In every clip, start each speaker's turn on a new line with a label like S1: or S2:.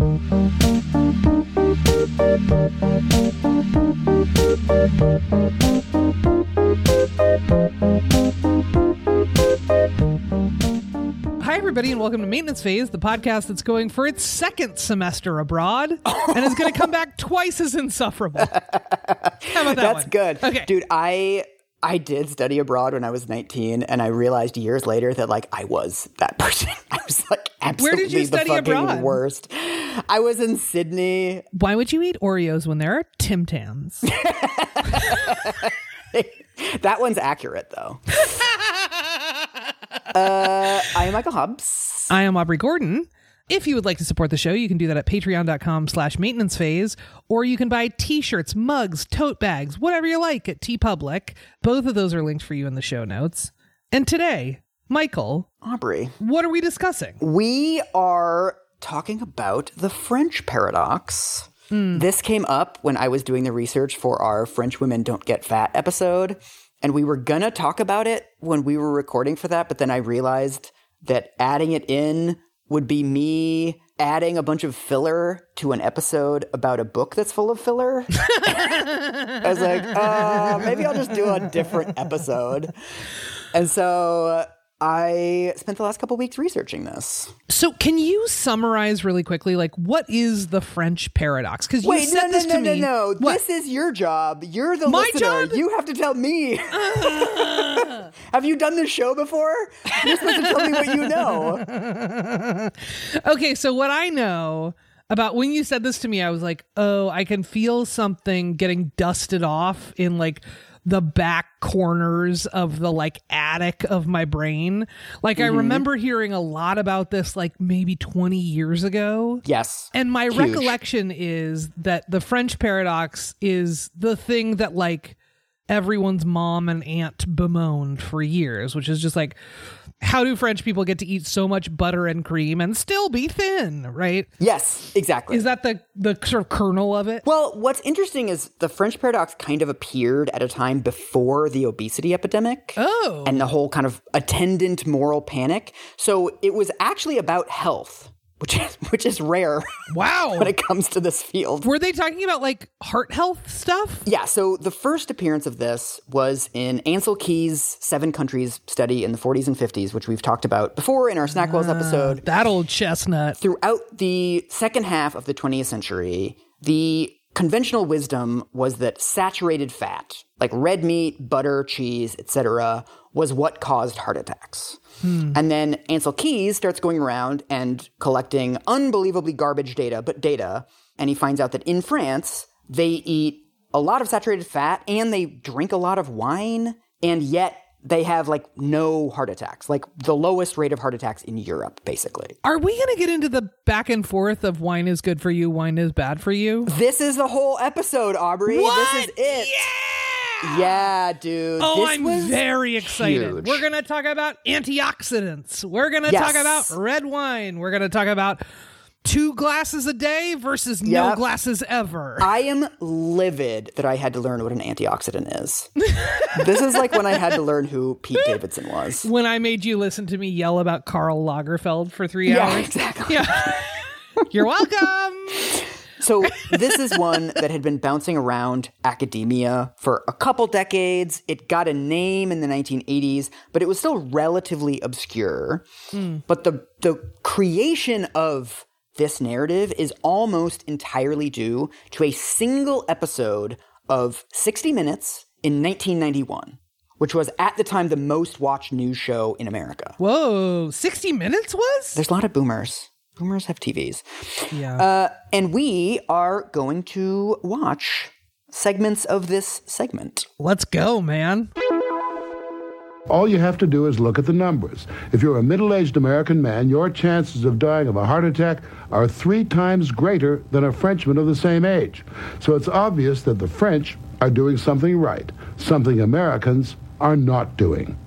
S1: Hi, everybody, and welcome to Maintenance Phase, the podcast that's going for its second semester abroad and is going to come back twice as insufferable. How about that
S2: That's
S1: one?
S2: good.
S1: Okay.
S2: Dude, I I did study abroad when I was 19 and I realized years later that like I was that person. I was like
S1: Where
S2: absolutely
S1: did you study
S2: the fucking
S1: abroad?
S2: worst. I was in Sydney.
S1: Why would you eat Oreos when there are Tim Tams?
S2: that one's accurate though. uh, I am Michael Hobbs.
S1: I am Aubrey Gordon. If you would like to support the show, you can do that at patreon.com slash maintenance phase, or you can buy t-shirts, mugs, tote bags, whatever you like at TeePublic. Both of those are linked for you in the show notes. And today, Michael,
S2: Aubrey.
S1: what are we discussing?
S2: We are talking about the French paradox. Hmm. This came up when I was doing the research for our French Women Don't Get Fat episode. And we were going to talk about it when we were recording for that. But then I realized that adding it in would be me adding a bunch of filler to an episode about a book that's full of filler. I was like, uh, maybe I'll just do a different episode. And so I spent the last couple weeks researching this.
S1: So, can you summarize really quickly, like, what is the French paradox? Because you
S2: Wait,
S1: said
S2: no, no,
S1: this
S2: no,
S1: to
S2: no,
S1: me.
S2: no.
S1: What?
S2: This is your job. You're the
S1: My
S2: listener.
S1: job?
S2: You have to tell me. have you done this show before? You're supposed to tell me what you know.
S1: Okay, so what I know about when you said this to me, I was like, oh, I can feel something getting dusted off in like the back corners of the like attic of my brain. Like I mm-hmm. remember hearing a lot about this like maybe 20 years ago.
S2: Yes.
S1: And my
S2: Huge.
S1: recollection is that the French paradox is the thing that like everyone's mom and aunt bemoaned for years, which is just like, how do French people get to eat so much butter and cream and still be thin, right?
S2: Yes, exactly.
S1: Is that the the sort of kernel of it?
S2: well, what's interesting is the French paradox kind of appeared at a time before the obesity epidemic.
S1: Oh.
S2: And the whole kind of attendant moral panic. So it was actually about health, which is which is rare
S1: Wow.
S2: when it comes to this field.
S1: Were they talking about like heart health stuff?
S2: Yeah, so the first appearance of this was in Ancel Keys' Seven Countries study in the 40s and 50s, which we've talked about before in our Snackwells ah, episode.
S1: That old chestnut.
S2: Throughout the second half of the 20th century, the conventional wisdom was that saturated fat, like red meat, butter, cheese, etc., was what caused heart attacks. Hmm. And then Ancel Keys starts going around and collecting unbelievably garbage data, but data, and he finds out that in France, they eat a lot of saturated fat and they drink a lot of wine, and yet they have like no heart attacks, like the lowest rate of heart attacks in Europe, basically.
S1: Are we going to get into the back and forth of wine is good for you, wine is bad for you?
S2: This is the whole episode, Aubrey. This is it.
S1: Yeah.
S2: Yeah, dude.
S1: Oh,
S2: this
S1: I'm
S2: was
S1: very excited.
S2: huge.
S1: We're going to talk about antioxidants. We're going to
S2: Yes.
S1: talk about red wine. We're going to talk about two glasses a day versus no glasses ever.
S2: I am livid that I had to learn what an antioxidant is. this is like when I had to learn who Pete Davidson was.
S1: when I made you listen to me yell about Karl Lagerfeld for three
S2: Yeah,
S1: hours.
S2: exactly.
S1: Yeah. You're welcome.
S2: So this is one that had been bouncing around academia for a couple decades. It got a name in the 1980s, but it was still relatively obscure. Hmm. But the the creation of this narrative is almost entirely due to a single episode of 60 Minutes in 1991, which was at the time the most watched news show in America.
S1: Whoa, 60 minutes was?
S2: There's a lot of boomers. Boomers have TVs.
S1: Yeah.
S2: Uh, and we are going to watch segments of this segment.
S1: Let's go, man.
S3: All you have to do is look at the numbers. If you're a middle aged American man, your chances of dying of a heart attack are three times greater than a Frenchman of the same age. So it's obvious that the French are doing something right, something Americans are not doing.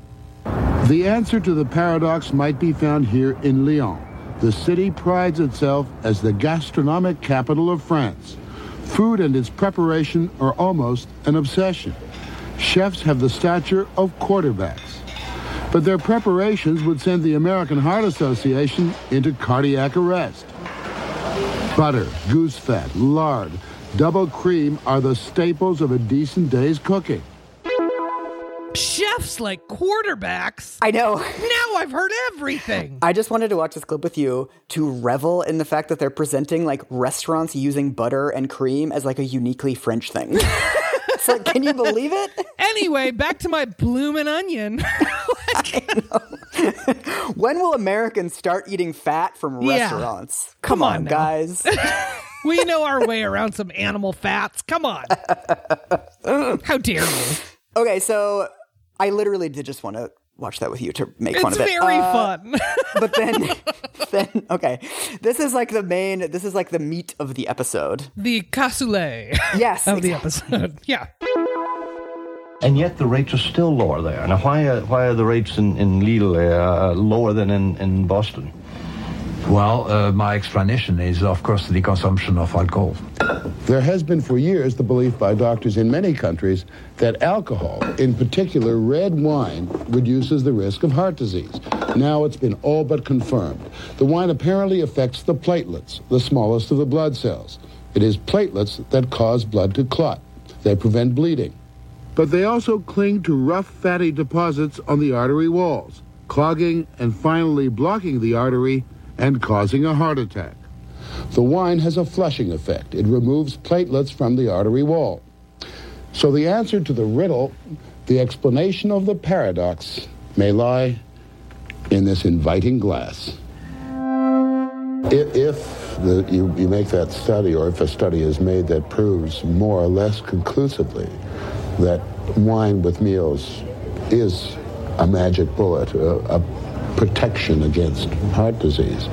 S3: The answer to the paradox might be found here in Lyon. The city prides itself as the gastronomic capital of France. Food and its preparation are almost an obsession. Chefs have the stature of quarterbacks. But their preparations would send the American Heart Association into cardiac arrest. Butter, goose fat, lard, double cream are the staples of a decent day's cooking.
S1: Chefs like quarterbacks.
S2: I know.
S1: Now I've heard everything.
S2: I just wanted to watch this clip with you to revel in the fact that they're presenting like restaurants using butter and cream as like a uniquely French thing. it's like, can you believe it?
S1: Anyway, back to my bloomin' onion.
S2: When will Americans start eating fat from
S1: Yeah.
S2: restaurants? Come,
S1: Come on
S2: on, guys.
S1: we know our way around some animal fats. Come on. How dare you?
S2: okay, so I literally did just want to watch that with you to make fun
S1: It's
S2: of it.
S1: It's very
S2: Uh,
S1: fun.
S2: but then then okay. This is like the main this is like the meat of the episode.
S1: the cassoulet
S2: Yes.
S1: of the episode. Yeah.
S4: And yet the rates are still lower there. Now, why are, why are the rates in, in Lille uh, lower than in, in Boston?
S5: Well, uh, my explanation is, of course, the consumption of alcohol.
S3: There has been for years the belief by doctors in many countries that alcohol, in particular red wine, reduces the risk of heart disease. Now it's been all but confirmed. The wine apparently affects the platelets, the smallest of the blood cells. It is platelets that cause blood to clot. They prevent bleeding. But they also cling to rough fatty deposits on the artery walls, clogging and finally blocking the artery and causing a heart attack. The wine has a flushing effect. It removes platelets from the artery wall. So the answer to the riddle, the explanation of the paradox, may lie in this inviting glass. If, the, you, you make that study, or if a study is made that proves more or less conclusively that wine with meals is a magic bullet, a, a protection against heart disease.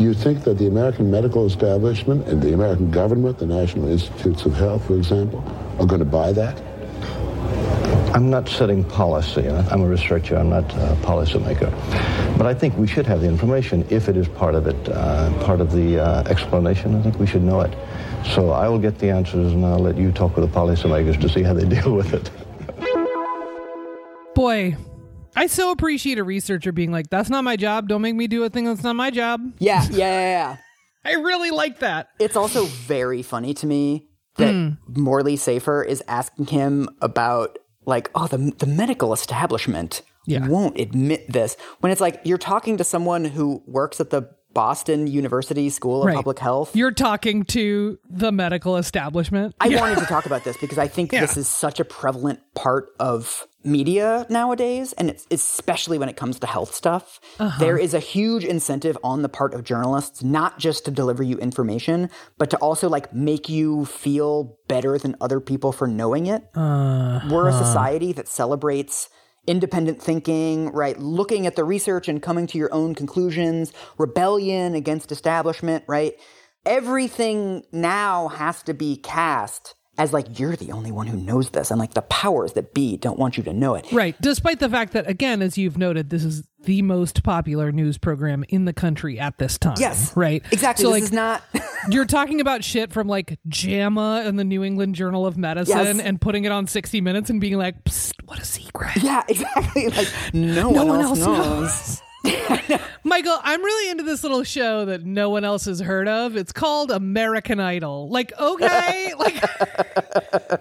S3: You think that the American medical establishment and the American government, the National Institutes of Health, for example, are going to buy that?
S4: I'm not setting policy. I'm a researcher. I'm not a policymaker. But I think we should have the information if it is part of it, uh, part of the uh, explanation. I think we should know it. So I will get the answers and I'll let you talk with the policymakers to see how they deal with it.
S1: Boy, I so appreciate a researcher being like, that's not my job. Don't make me do a thing that's not my job.
S2: Yeah, yeah, yeah, yeah.
S1: I really like that.
S2: It's also very funny to me that hmm. Morley Safer is asking him about like, oh, the the medical establishment
S1: Yeah.
S2: won't admit this when it's like you're talking to someone who works at the Boston University School of
S1: Right.
S2: Public Health.
S1: You're talking to the medical establishment.
S2: I wanted to talk about this because I think this is such a prevalent part of media nowadays, and it's especially when it comes to health stuff. Uh-huh. There is a huge incentive on the part of journalists not just to deliver you information, but to also like make you feel better than other people for knowing it. Uh-huh. We're a society that celebrates independent thinking, right? Looking at the research and coming to your own conclusions, rebellion against establishment, right? Everything now has to be cast as like you're the only one who knows this and like the powers that be don't want you to know it.
S1: Right. Despite the fact that, again, as you've noted, this is the most popular news program in the country at this time.
S2: Yes.
S1: Right.
S2: Exactly.
S1: So,
S2: this
S1: like,
S2: is not
S1: you're talking about shit from like JAMA and the New England Journal of Medicine
S2: Yes.
S1: and putting it on 60 Minutes and being like, Psst, what a secret.
S2: Yeah, exactly. Like no,
S1: No
S2: one,
S1: one
S2: else,
S1: else
S2: knows.
S1: Michael, I'm really into this little show that no one else has heard of. It's called American Idol. Like, okay, like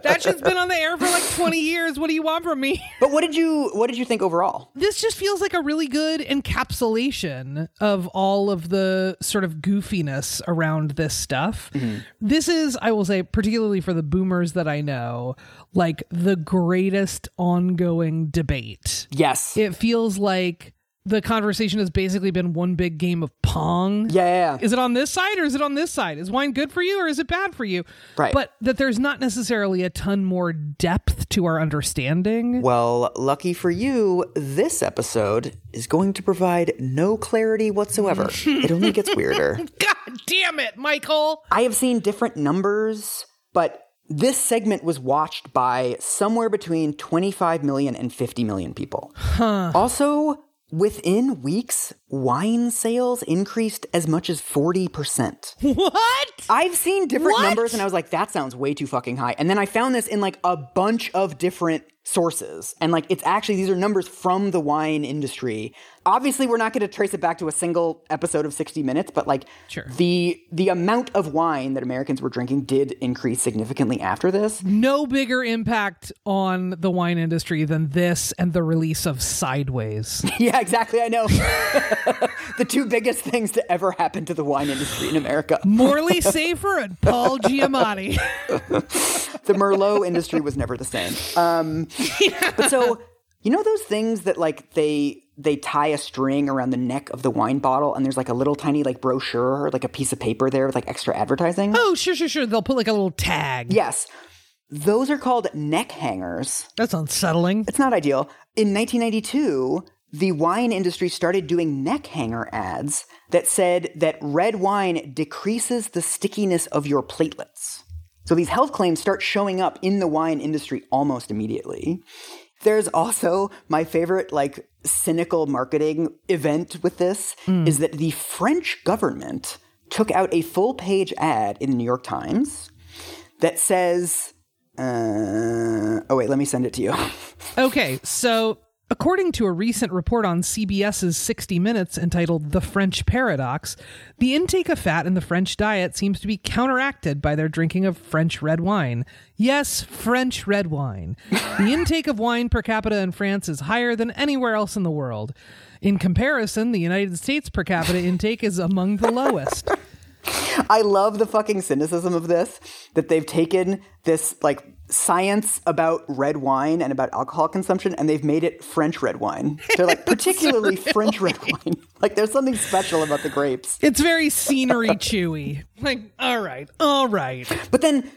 S1: that shit's been on the air for like 20 years. What do you want from me?
S2: But what did you what did you think overall?
S1: This just feels like a really good encapsulation of all of the sort of goofiness around this stuff. Mm-hmm. This is, I will say, particularly for the boomers that I know, like the greatest ongoing debate.
S2: Yes.
S1: It feels like the conversation has basically been one big game of pong.
S2: yeah.
S1: Is it on this side or is it on this side? Is wine good for you or is it bad for you?
S2: Right.
S1: But that there's not necessarily a ton more depth to our understanding.
S2: Well, lucky for you, this episode is going to provide no clarity whatsoever. it only gets weirder.
S1: God damn it, Michael.
S2: I have seen different numbers, but this segment was watched by somewhere between 25 million and 50 million people. Also, within weeks, wine sales increased as much as 40%.
S1: What?
S2: I've seen different
S1: What?
S2: numbers and I was like, that sounds way too fucking high. And then I found this in like a bunch of different sources. And like it's actually these are numbers from the wine industry. Obviously, we're not going to trace it back to a single episode of 60 Minutes, but like
S1: Sure.
S2: the the amount of wine that Americans were drinking did increase significantly after this.
S1: No bigger impact on the wine industry than this and the release of Sideways.
S2: Yeah, exactly. I know. the two biggest things to ever happen to the wine industry in America.
S1: Morley Safer and Paul Giamatti.
S2: the Merlot industry was never the same. Um, But so you know those things that like they they tie a string around the neck of the wine bottle and there's like a little tiny like brochure or like a piece of paper there with like extra advertising.
S1: Oh, sure, sure, sure. They'll put like a little tag.
S2: Yes. Those are called neck hangers.
S1: That's unsettling.
S2: It's not ideal. In 1992, the wine industry started doing neck hanger ads that said that red wine decreases the stickiness of your platelets. So these health claims start showing up in the wine industry almost immediately. There's also my favorite like cynical marketing event with this is that the French government took out a full page ad in the New York Times that says uh, oh wait, let me send it to you.
S1: Okay, so according to a recent report on CBS's 60 Minutes entitled The French Paradox, the intake of fat in the French diet seems to be counteracted by their drinking of French red wine. Yes, French red wine. The intake of wine per capita in France is higher than anywhere else in the world. In comparison, the United States per capita intake is among the lowest.
S2: I love the fucking cynicism of this that they've taken this like science about red wine and about alcohol consumption and they've made it French red wine. They're like particularly French red wine. Like there's something special about the grapes.
S1: It's very scenery chewy. Like, all right, all right.
S2: But then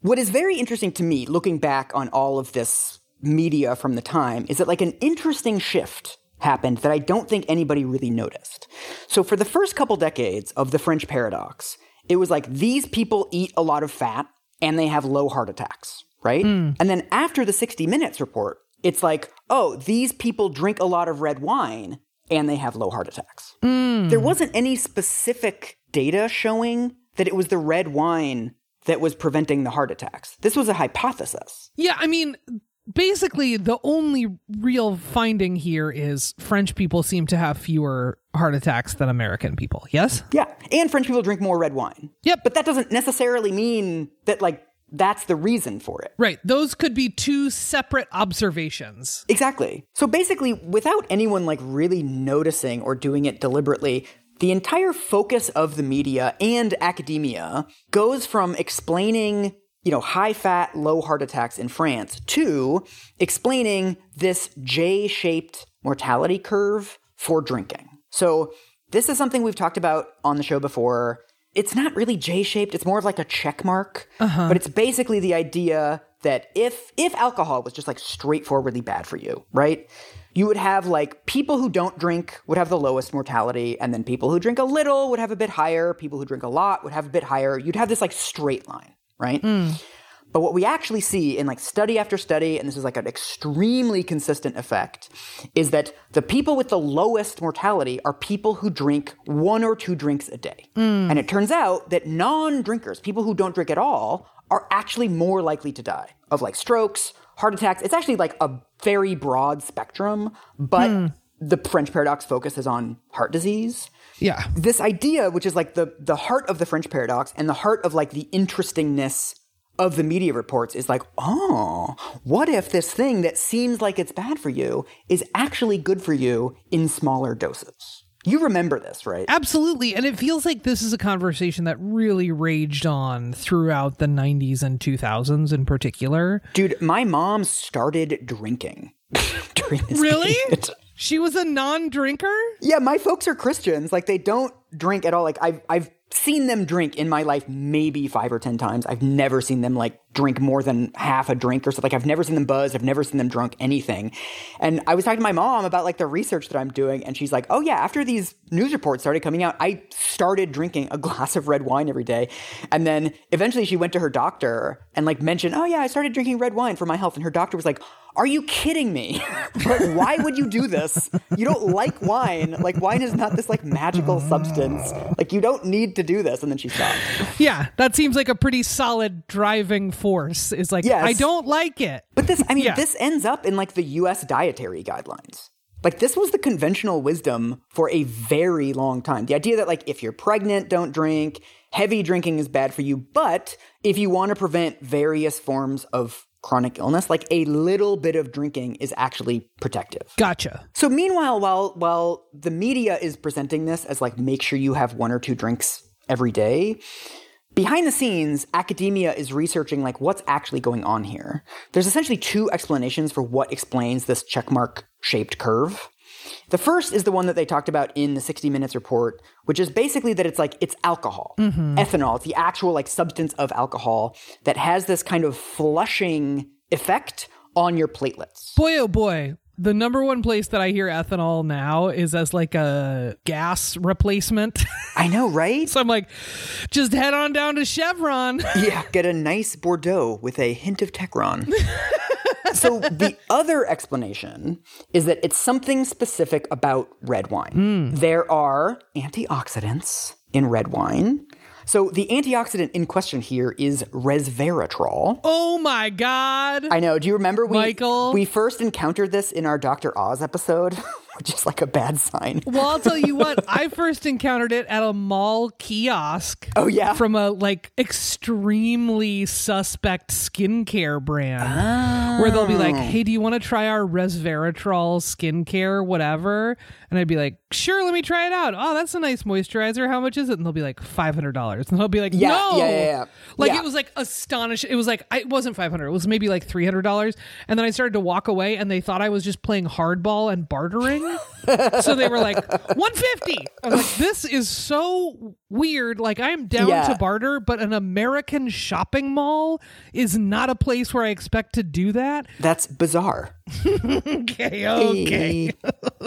S2: what is very interesting to me looking back on all of this media from the time is that like an interesting shift happened that I don't think anybody really noticed. So for the first couple decades of the French paradox, it was like these people eat a lot of fat and they have low heart attacks, right? Mm. And then after the 60 minutes report, it's like, oh, these people drink a lot of red wine and they have low heart attacks. Mm. There wasn't any specific data showing that it was the red wine that was preventing the heart attacks. This was a hypothesis.
S1: Yeah, I mean, basically, the only real finding here is French people seem to have fewer heart attacks than American people. Yes?
S2: Yeah. And French people drink more red wine.
S1: Yep.
S2: But that doesn't necessarily mean that, like, that's the reason for it.
S1: Right. Those could be two separate observations.
S2: Exactly. So basically, without anyone, like, really noticing or doing it deliberately, the entire focus of the media and academia goes from explaining you know, high fat, low heart attacks in France to explaining this J shaped mortality curve for drinking. So, this is something we've talked about on the show before. It's not really J shaped, it's more of like a check mark. Uh-huh. But it's basically the idea that if if alcohol was just like straightforwardly bad for you, right? You would have like people who don't drink would have the lowest mortality, and then people who drink a little would have a bit higher. People who drink a lot would have a bit higher. You'd have this like straight line, right? Hmm. But what we actually see in like study after study, and this is like an extremely consistent effect, is that the people with the lowest mortality are people who drink one or two drinks a day. Mm. And it turns out that non drinkers, people who don't drink at all, are actually more likely to die of like strokes, heart attacks. It's actually like a very broad spectrum, but hmm. the French paradox focuses on heart disease
S1: Yeah.
S2: this idea, which is like the the heart of the French paradox and the heart of like the interestingness of the media reports is like, oh, what if this thing that seems like it's bad for you is actually good for you in smaller doses? You remember this, right?
S1: Absolutely. And it feels like this is a conversation that really raged on throughout the 90s and 2000s in particular.
S2: Dude, my mom started drinking during this
S1: Really?
S2: period.
S1: She was a non drinker?
S2: Yeah, my folks are Christians. Like they don't drink at all. Like I've I've seen them drink in my life maybe five or ten times. I've never seen them like drink more than half a drink or something. Like I've never seen them buzz. I've never seen them drunk anything. And I was talking to my mom about like the research that I'm doing, and she's like, "Oh yeah, after these news reports started coming out, I started drinking a glass of red wine every day." And then eventually she went to her doctor and like mentioned, "Oh yeah, I started drinking red wine for my health." And her doctor was like, are you kidding me? like, why would you do this? You don't like wine. Like, wine is not this like magical substance. Like, you don't need to do this, and then she stopped.
S1: Yeah, that seems like a pretty solid driving force. Is like,
S2: Yes.
S1: I don't like it.
S2: But this, I mean,
S1: Yeah.
S2: this ends up in like the U.S. dietary guidelines. Like this was the conventional wisdom for a very long time. The idea that like if you're pregnant, don't drink. Heavy drinking is bad for you, but if you want to prevent various forms of chronic illness, like a little bit of drinking is actually protective.
S1: Gotcha.
S2: So meanwhile, while while the media is presenting this as like make sure you have one or two drinks every day, behind the scenes, academia is researching like what's actually going on here. There's essentially two explanations for what explains this checkmark shaped curve. The first is the one that they talked about in the 60 Minutes report, which is basically that it's like it's alcohol, mm-hmm. ethanol. It's the actual like substance of alcohol that has this kind of flushing effect on your platelets.
S1: Boy, oh boy. The number one place that I hear ethanol now is as like a gas replacement.
S2: I know, right?
S1: so I'm like, just head on down to Chevron.
S2: Yeah, get a nice Bordeaux with a hint of Techron. so the other explanation is that it's something specific about red wine. Hmm. There are antioxidants in red wine. So the antioxidant in question here is resveratrol.
S1: Oh my God.
S2: I know. Do you remember we
S1: Michael?
S2: we first encountered this in our Dr. Oz episode, which is like a bad sign.
S1: Well, I'll tell you what, I first encountered it at a mall kiosk.
S2: Oh, yeah?
S1: From a like extremely suspect skincare brand where they'll be like, oh. hey, do you want to try our resveratrol skincare, whatever? And I'd be like, sure, let me try it out. Oh, that's a nice moisturizer. How much is it? And they'll be like, $500. And I'll be like,
S2: Yeah,
S1: no.
S2: yeah, yeah, yeah.
S1: Like
S2: Yeah.
S1: it was like astonishing. It was like, I, it wasn't 500 It was maybe like $300. And then I started to walk away and they thought I was just playing hardball and bartering. so they were like 150 i'm like this is so weird like i'm down
S2: Yeah.
S1: to barter but an american shopping mall is not a place where i expect to do that
S2: That's bizarre.
S1: okay okay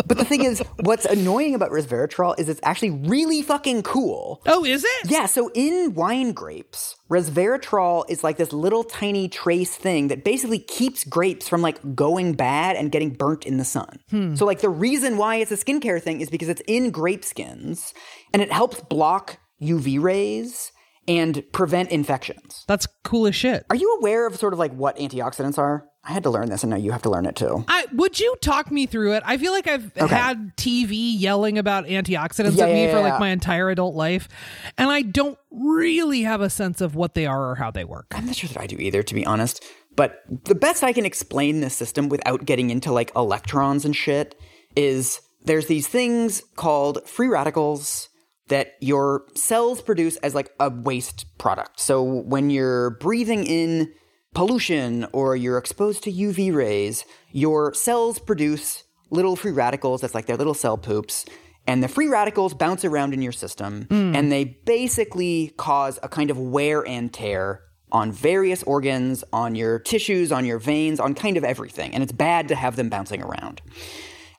S2: but the thing is, what's annoying about resveratrol is it's actually really fucking cool.
S1: oh is it
S2: Yeah, so in wine grapes, resveratrol is like this little tiny trace thing that basically keeps grapes from like going bad and getting burnt in the sun. Hmm. So like the reason why it's a skincare thing is because it's in grape skins and it helps block UV rays and prevent infections.
S1: that's cool as shit
S2: Are you aware of sort of like what antioxidants are? I had to learn this and now you have to learn it too.
S1: I, would you talk me through it? I feel like I've had TV yelling about antioxidants
S2: Yeah,
S1: at me
S2: yeah,
S1: for
S2: yeah.
S1: like my entire adult life, and I don't really have a sense of what they are or how they work.
S2: I'm not sure that I do either, to be honest. But the best I can explain this system without getting into like electrons and shit is there's these things called free radicals that your cells produce as like a waste product. So when you're breathing in pollution or you're exposed to UV rays, your cells produce little free radicals that's like their little cell poops. And the free radicals bounce around in your system hmm. and they basically cause a kind of wear and tear on various organs, on your tissues, on your veins, on kind of everything. And it's bad to have them bouncing around.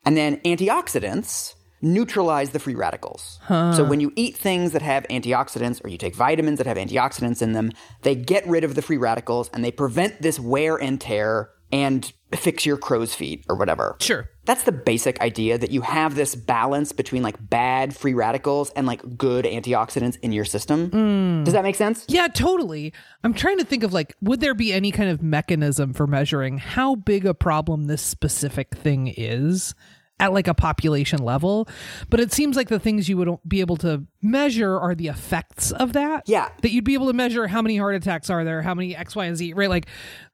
S2: And then antioxidants neutralize the free radicals. So when you eat things that have antioxidants or you take vitamins that have antioxidants in them, they get rid of the free radicals and they prevent this wear and tear and fix your crow's feet or whatever.
S1: Sure.
S2: That's the basic idea that you have this balance between like bad free radicals and like good antioxidants in your system. Mm. Does that make sense?
S1: Yeah, totally. I'm trying to think of like, would there be any kind of mechanism for measuring how big a problem this specific thing is at like a population level? But it seems like the things you would be able to measure are the effects of that.
S2: Yeah.
S1: That you'd be able to measure how many heart attacks are there, how many X, Y, and Z, right? Like,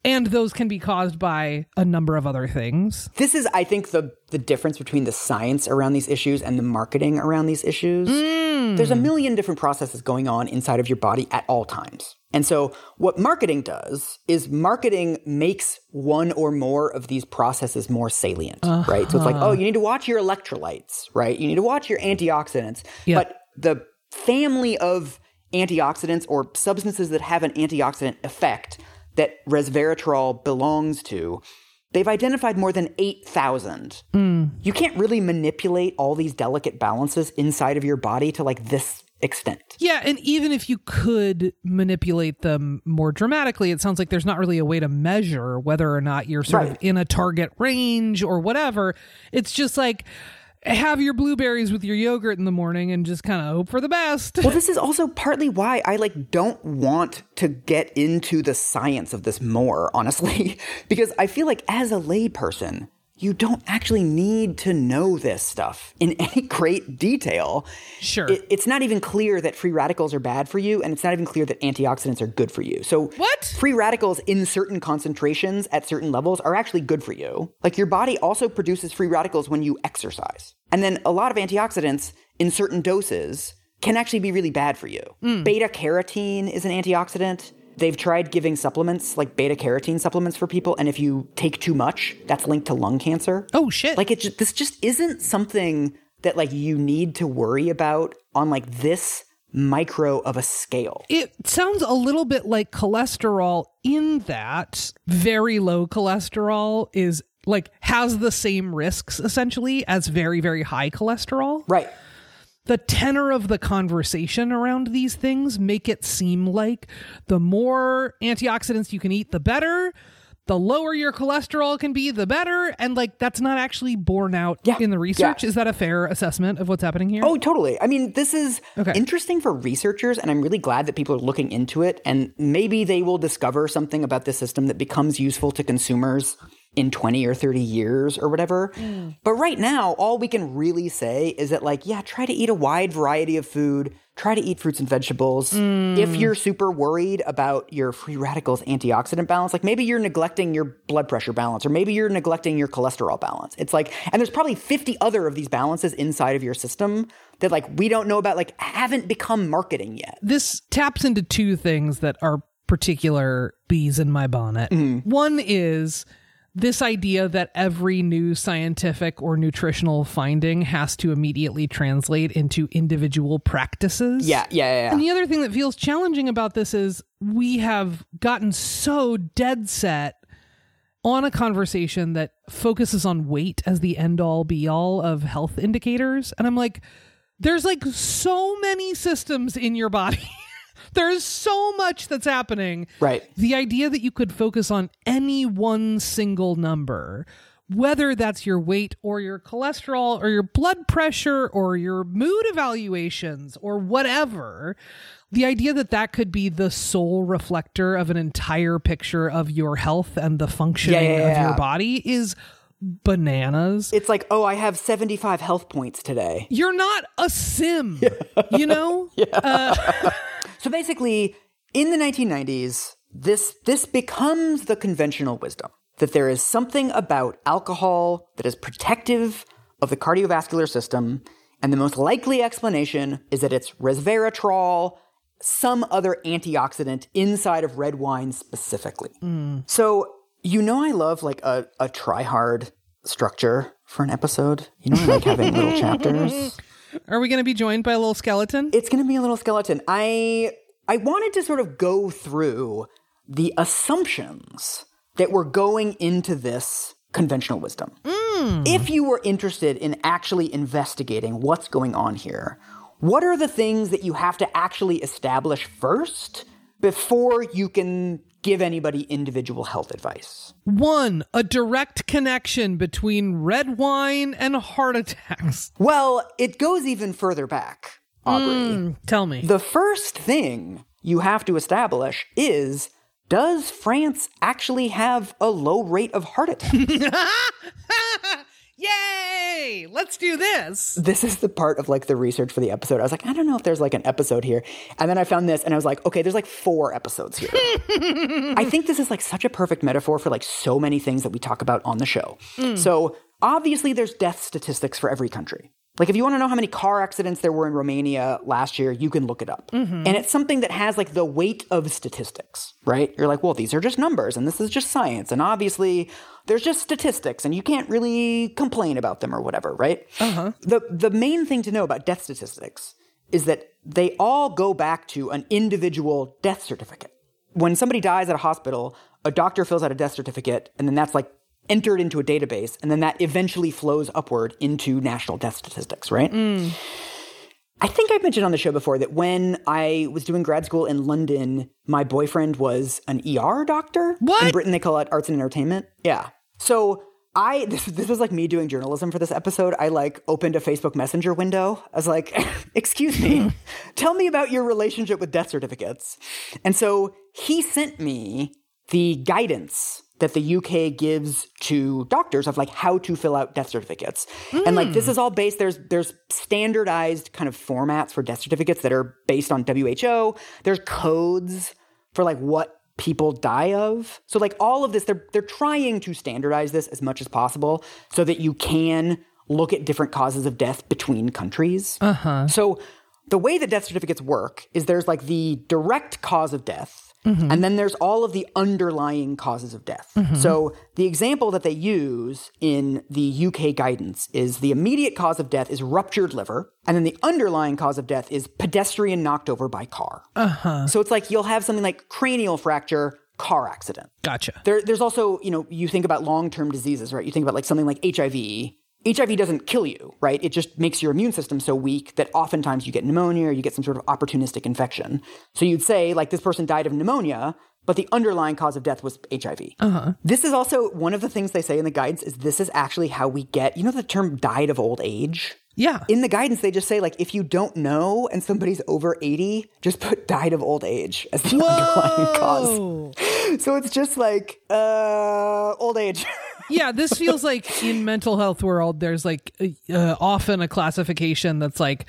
S1: and those can be caused by a number of other things.
S2: This is, I think, the the difference between the science around these issues and the marketing around these issues. Mm. There's a million different processes going on inside of your body at all times. And so, what marketing does is marketing makes one or more of these processes more salient, right? So it's like, uh-huh. oh, you need to watch your electrolytes, right? You need to watch your antioxidants.
S1: Yeah.
S2: But the family of antioxidants or substances that have an antioxidant effect that resveratrol belongs to, they've identified more than 8,000. Hmm. You can't really manipulate all these delicate balances inside of your body to like this extent.
S1: Yeah, and even if you could manipulate them more dramatically, it sounds like there's not really a way to measure whether or not you're sort of in a target range or whatever. It's just like have your blueberries with your yogurt in the morning and just kind of hope for the best.
S2: Well, this is also partly why I like don't want to get into the science of this more, honestly, because I feel like as a layperson, you don't actually need to know this stuff in any great detail.
S1: Sure.
S2: It- it's not even clear that free radicals are bad for you, and it's not even clear that antioxidants are good for you. So,
S1: What?
S2: Free radicals in certain concentrations at certain levels are actually good for you. Like, your body also produces free radicals when you exercise. And then a lot of antioxidants in certain doses can actually be really bad for you. Hmm. Beta carotene is an antioxidant. They've tried giving supplements like beta carotene supplements for people, and if you take too much, that's linked to lung cancer.
S1: oh shit.
S2: Like it just, this just isn't something that like you need to worry about on like this micro of a scale.
S1: it sounds a little bit like cholesterol in that very low cholesterol is like has the same risks essentially as very very high cholesterol.
S2: Right.
S1: The tenor of the conversation around these things make it seem like the more antioxidants you can eat the better the lower your cholesterol can be the better and like that's not actually borne out
S2: Yeah,
S1: in the research
S2: yeah.
S1: is that a fair assessment of what's happening here
S2: Oh, totally. I mean, this is
S1: Okay.
S2: interesting for researchers, and I'm really glad that people are looking into it. And maybe they will discover something about the system that becomes useful to consumers in 20 or 30 years or whatever. But right now, all we can really say is that, like, yeah, try to eat a wide variety of food, try to eat fruits and vegetables. If you're super worried about your free radicals antioxidant balance, like maybe you're neglecting your blood pressure balance, or maybe you're neglecting your cholesterol balance. It's like, and there's probably 50 other of these balances inside of your system that like we don't know about, like haven't become marketing yet.
S1: this taps into two things that are particular bees in my bonnet.
S2: Mm-hmm.
S1: One is this idea that every new scientific or nutritional finding has to immediately translate into individual practices.
S2: Yeah, yeah, yeah.
S1: And the other thing that feels challenging about this is we have gotten so dead set on a conversation that focuses on weight as the end all be all of health indicators. And I'm like, there's like so many systems in your body. There's so much that's happening.
S2: Right.
S1: The idea that you could focus on any one single number, whether that's your weight or your cholesterol or your blood pressure or your mood evaluations or whatever, the idea that that could be the sole reflector of an entire picture of your health and the functioning
S2: Yeah, yeah,
S1: of your body is bananas.
S2: It's like, oh, I have 75 health points today.
S1: You're not a sim, you know?
S2: Uh, So basically, in the 1990s, this this becomes the conventional wisdom that there is something about alcohol that is protective of the cardiovascular system, and the most likely explanation is that it's resveratrol, some other antioxidant inside of red wine specifically. Hmm. So you know, I love like a a try hard structure for an episode. You know, I like having little chapters.
S1: Are we going to be joined by a little skeleton?
S2: It's going to be a little skeleton. I I wanted to sort of go through the assumptions that were going into this conventional wisdom. Mm. If you were interested in actually investigating what's going on here, what are the things that you have to actually establish first before you can give anybody individual health advice?
S1: One, a direct connection between red wine and heart attacks.
S2: Well, it goes even further back, Aubrey.
S1: Hmm, tell me.
S2: The first thing you have to establish is does France actually have a low rate of heart attack?
S1: Yay! Let's do this.
S2: this is the part of like the research for the episode. I was like, I don't know if there's like an episode here. And then I found this and I was like, okay, there's like four episodes here. I think this is like such a perfect metaphor for like so many things that we talk about on the show. Mm. So obviously there's death statistics for every country. Like if you want to know how many car accidents there were in Romania last year, you can look it up. And it's something that has like the weight of statistics, right? You're like, well, these are just numbers and this is just science. And obviously there's just statistics and you can't really complain about them or whatever, right? Uh-huh. The the main thing to know about death statistics is that they all go back to an individual death certificate. When somebody dies at a hospital, a doctor fills out a death certificate and then that's like entered into a database and then that eventually flows upward into national death statistics, right? I think I've mentioned on the show before that when I was doing grad school in London, my boyfriend was an ER doctor.
S1: What?
S2: In Britain, they call it arts and entertainment. Yeah. So I this this was like me doing journalism for this episode. I like opened a Facebook Messenger window. I was like, "Excuse me, tell me about your relationship with death certificates." And so he sent me the guidance that the UK gives to doctors of like how to fill out death certificates. And like this is all based there's there's standardized kind of formats for death certificates that are based on WHO. There's codes for like what people die of. So like all of this they're they're trying to standardize this as much as possible so that you can look at different causes of death between countries. Uh-huh. So the way that death certificates work is there's like the direct cause of death and then there's all of the underlying causes of death. So the example that they use in the UK guidance is the immediate cause of death is ruptured liver, and then the underlying cause of death is pedestrian knocked over by car. Uh-huh. So it's like you'll have something like cranial fracture, car accident.
S1: Gotcha.
S2: There, there's also, you know, you think about long term diseases, right? You think about like something like HIV. HIV doesn't kill you, right? It just makes your immune system so weak that oftentimes you get pneumonia or you get some sort of opportunistic infection. So you'd say, like, this person died of pneumonia, but the underlying cause of death was HIV. Uh-huh. This is also one of the things they say in the guidance is this is actually how we get, you know, the term died of old age?
S1: Yeah.
S2: In the guidance, they just say, like, if you don't know and somebody's over 80, just put died of old age as the underlying cause. So it's just like, uh, old age.
S1: yeah, this feels like in mental health world, there's like uh, often a classification that's like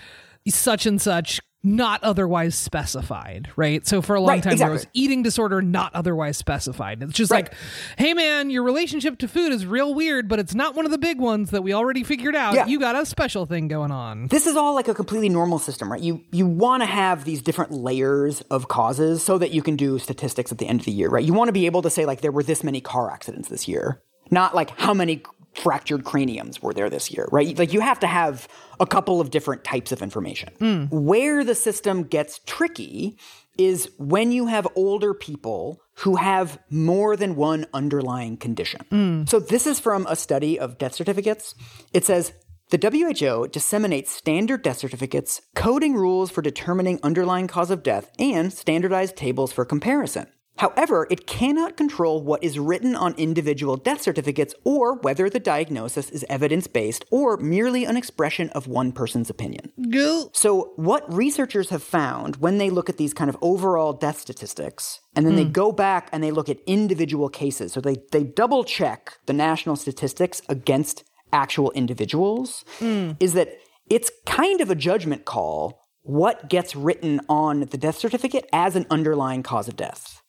S1: such and such not otherwise specified, right? So for a long
S2: Right,
S1: time there was eating disorder not otherwise specified. It's just
S2: Right.
S1: like, hey man, your relationship to food is real weird, but it's not one of the big ones that we already figured out.
S2: Yeah.
S1: You got a special thing going on.
S2: this is all like a completely normal system, right? You you want to have these different layers of causes so that you can do statistics at the end of the year, right? You want to be able to say like there were this many car accidents this year, not like how many fractured craniums were there this year, right? Like you have to have a couple of different types of information. Hmm. Where the system gets tricky is when you have older people who have more than one underlying condition. Hmm. So this is from a study of death certificates. It says the WHO disseminates standard death certificates, coding rules for determining underlying cause of death, and standardized tables for comparison. However, it cannot control what is written on individual death certificates or whether the diagnosis is evidence based or merely an expression of one person's opinion.
S1: Go.
S2: So, what researchers have found when they look at these kind of overall death statistics, and then they hmm. go back and they look at individual cases, so they, they double check the national statistics against actual individuals, hmm. is that it's kind of a judgment call what gets written on the death certificate as an underlying cause of death.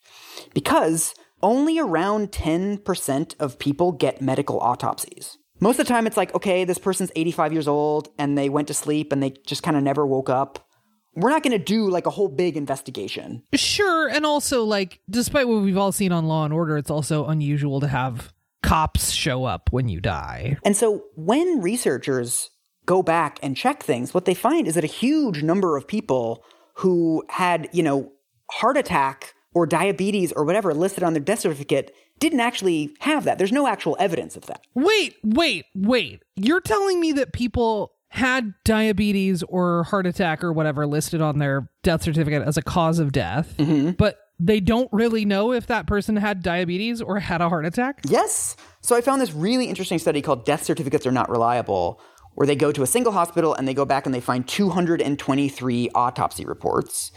S2: Because only around 10% of people get medical autopsies. Most of the time, it's like, okay, this person's 85 years old and they went to sleep and they just kind of never woke up. We're not going to do like a whole big investigation.
S1: Sure, and also like despite what we've all seen on Law and Order, it's also unusual to have cops show up when you die.
S2: And so when researchers go back and check things, what they find is that a huge number of people who had, you know, heart attack or diabetes or whatever listed on their death certificate didn't actually have that. There's no actual evidence of that.
S1: Wait, wait, wait. You're telling me that people had diabetes or heart attack or whatever listed on their death certificate as a cause of death, mm-hmm. but they don't really know if that person had diabetes or had a heart attack?
S2: Yes. So I found this really interesting study called Death Certificates Are Not Reliable, where they go to a single hospital and they go back and they find 223 autopsy reports.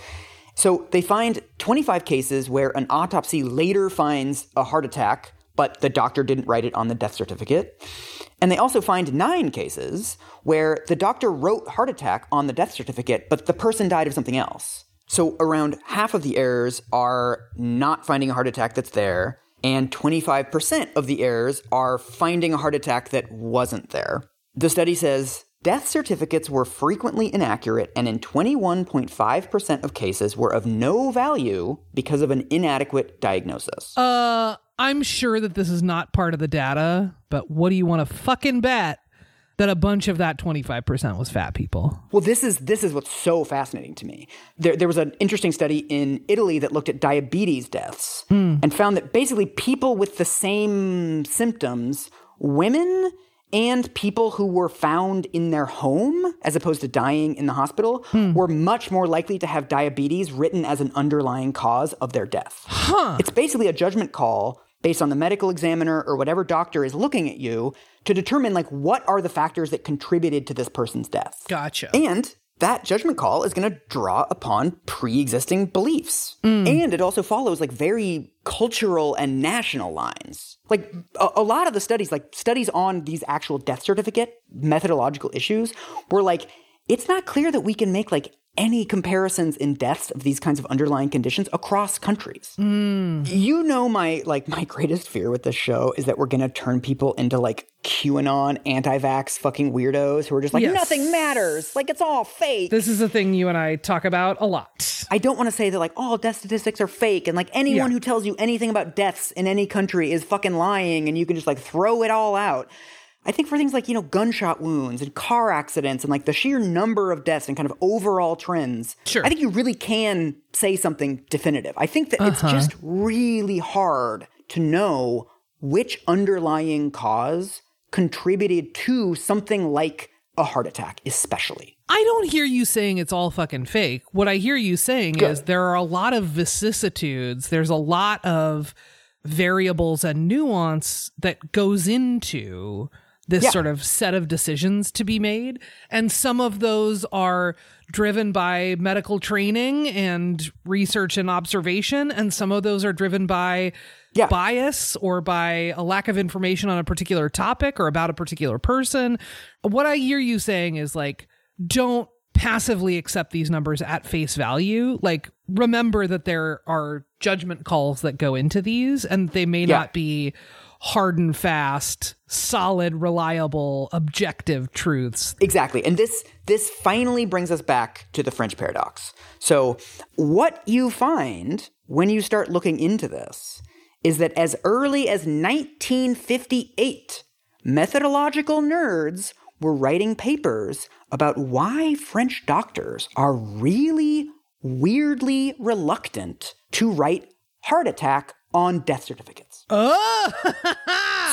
S2: So they find 25 cases where an autopsy later finds a heart attack, but the doctor didn't write it on the death certificate. And they also find nine cases where the doctor wrote heart attack on the death certificate, but the person died of something else. So around half of the errors are not finding a heart attack that's there, and 25% of the errors are finding a heart attack that wasn't there. The study says death certificates were frequently inaccurate and in 21.5% of cases were of no value because of an inadequate diagnosis.
S1: Uh, I'm sure that this is not part of the data, but what do you want to fucking bet that a bunch of that 25% was fat people?
S2: Well, this is this is what's so fascinating to me. There, there was an interesting study in Italy that looked at diabetes deaths and found that basically people with the same symptoms, women and people who were found in their home as opposed to dying in the hospital, hmm. were much more likely to have diabetes written as an underlying cause of their death. It's basically a judgment call based on the medical examiner or whatever doctor is looking at you to determine like what are the factors that contributed to this person's death.
S1: Gotcha.
S2: And that judgment call is going to draw upon pre-existing beliefs. Mm. And it also follows like very cultural and national lines. Like a, a lot of the studies, like studies on these actual death certificate methodological issues were like, it's not clear that we can make like any comparisons in deaths of these kinds of underlying conditions across countries. You know my like my greatest fear with this show is that we're gonna turn people into like QAnon anti-vax fucking weirdos who are just like
S1: Yes.
S2: nothing matters, like it's all fake.
S1: this is a thing you and I talk about a lot.
S2: I don't want to say that like all death statistics are fake and like anyone
S1: Yeah.
S2: who tells you anything about deaths in any country is fucking lying and you can just like throw it all out. I think for things like, you know, gunshot wounds and car accidents and like the sheer number of deaths and kind of overall trends,
S1: Sure.
S2: I think you really can say something definitive. I think that it's uh-huh. just really hard to know which underlying cause contributed to something like a heart attack, especially.
S1: I don't hear you saying it's all fucking fake. What I hear you saying is there are a lot of vicissitudes. There's a lot of variables and nuance that goes into this
S2: Yeah.
S1: sort of set of decisions to be made. And some of those are driven by medical training and research and observation. And some of those are driven by
S2: Yeah.
S1: bias or by a lack of information on a particular topic or about a particular person. What I hear you saying is like, don't passively accept these numbers at face value. Like, remember that there are judgment calls that go into these, and they may
S2: Yeah.
S1: not be hard and fast, solid, reliable, objective truths.
S2: Exactly. And this this finally brings us back to the French paradox. So, what you find when you start looking into this is that as early as 1958, methodological nerds were writing papers about why French doctors are really weirdly reluctant to write heart attack on death certificates. Oh!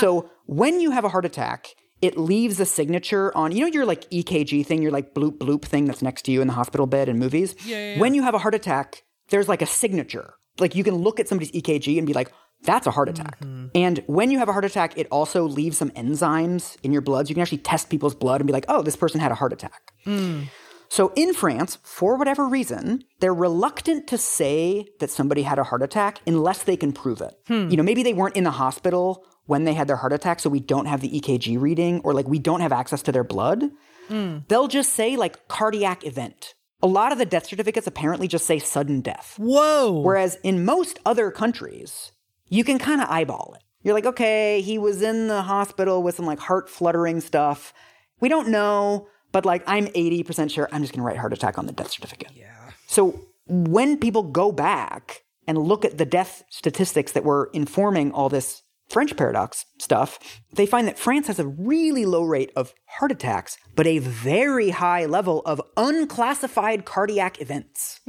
S2: So when you have a heart attack, it leaves a signature on, you know, your like EKG thing, your like bloop bloop thing that's next to you in the hospital bed in movies.
S1: Yeah, yeah,
S2: When you have a heart attack, there's like a signature. Like you can look at somebody's EKG and be like, that's a heart attack. Mm-hmm. And when you have a heart attack, it also leaves some enzymes in your blood. So you can actually test people's blood and be like, oh, this person had a heart attack. Mm. So in France, for whatever reason, they're reluctant to say that somebody had a heart attack unless they can prove it. Hmm. You know, maybe they weren't in the hospital when they had their heart attack, so we don't have the EKG reading, or like we don't have access to their blood. Hmm. They'll just say like cardiac event. A lot of the death certificates apparently just say sudden death.
S1: Whoa.
S2: Whereas in most other countries, you can kind of eyeball it. You're like, okay, he was in the hospital with some like heart fluttering stuff. We don't know, but like I'm 80% sure I'm just going to write heart attack on the death certificate. Yeah. So when people go back and look at the death statistics that were informing all this French paradox stuff, they find that France has a really low rate of heart attacks, but a very high level of unclassified cardiac events.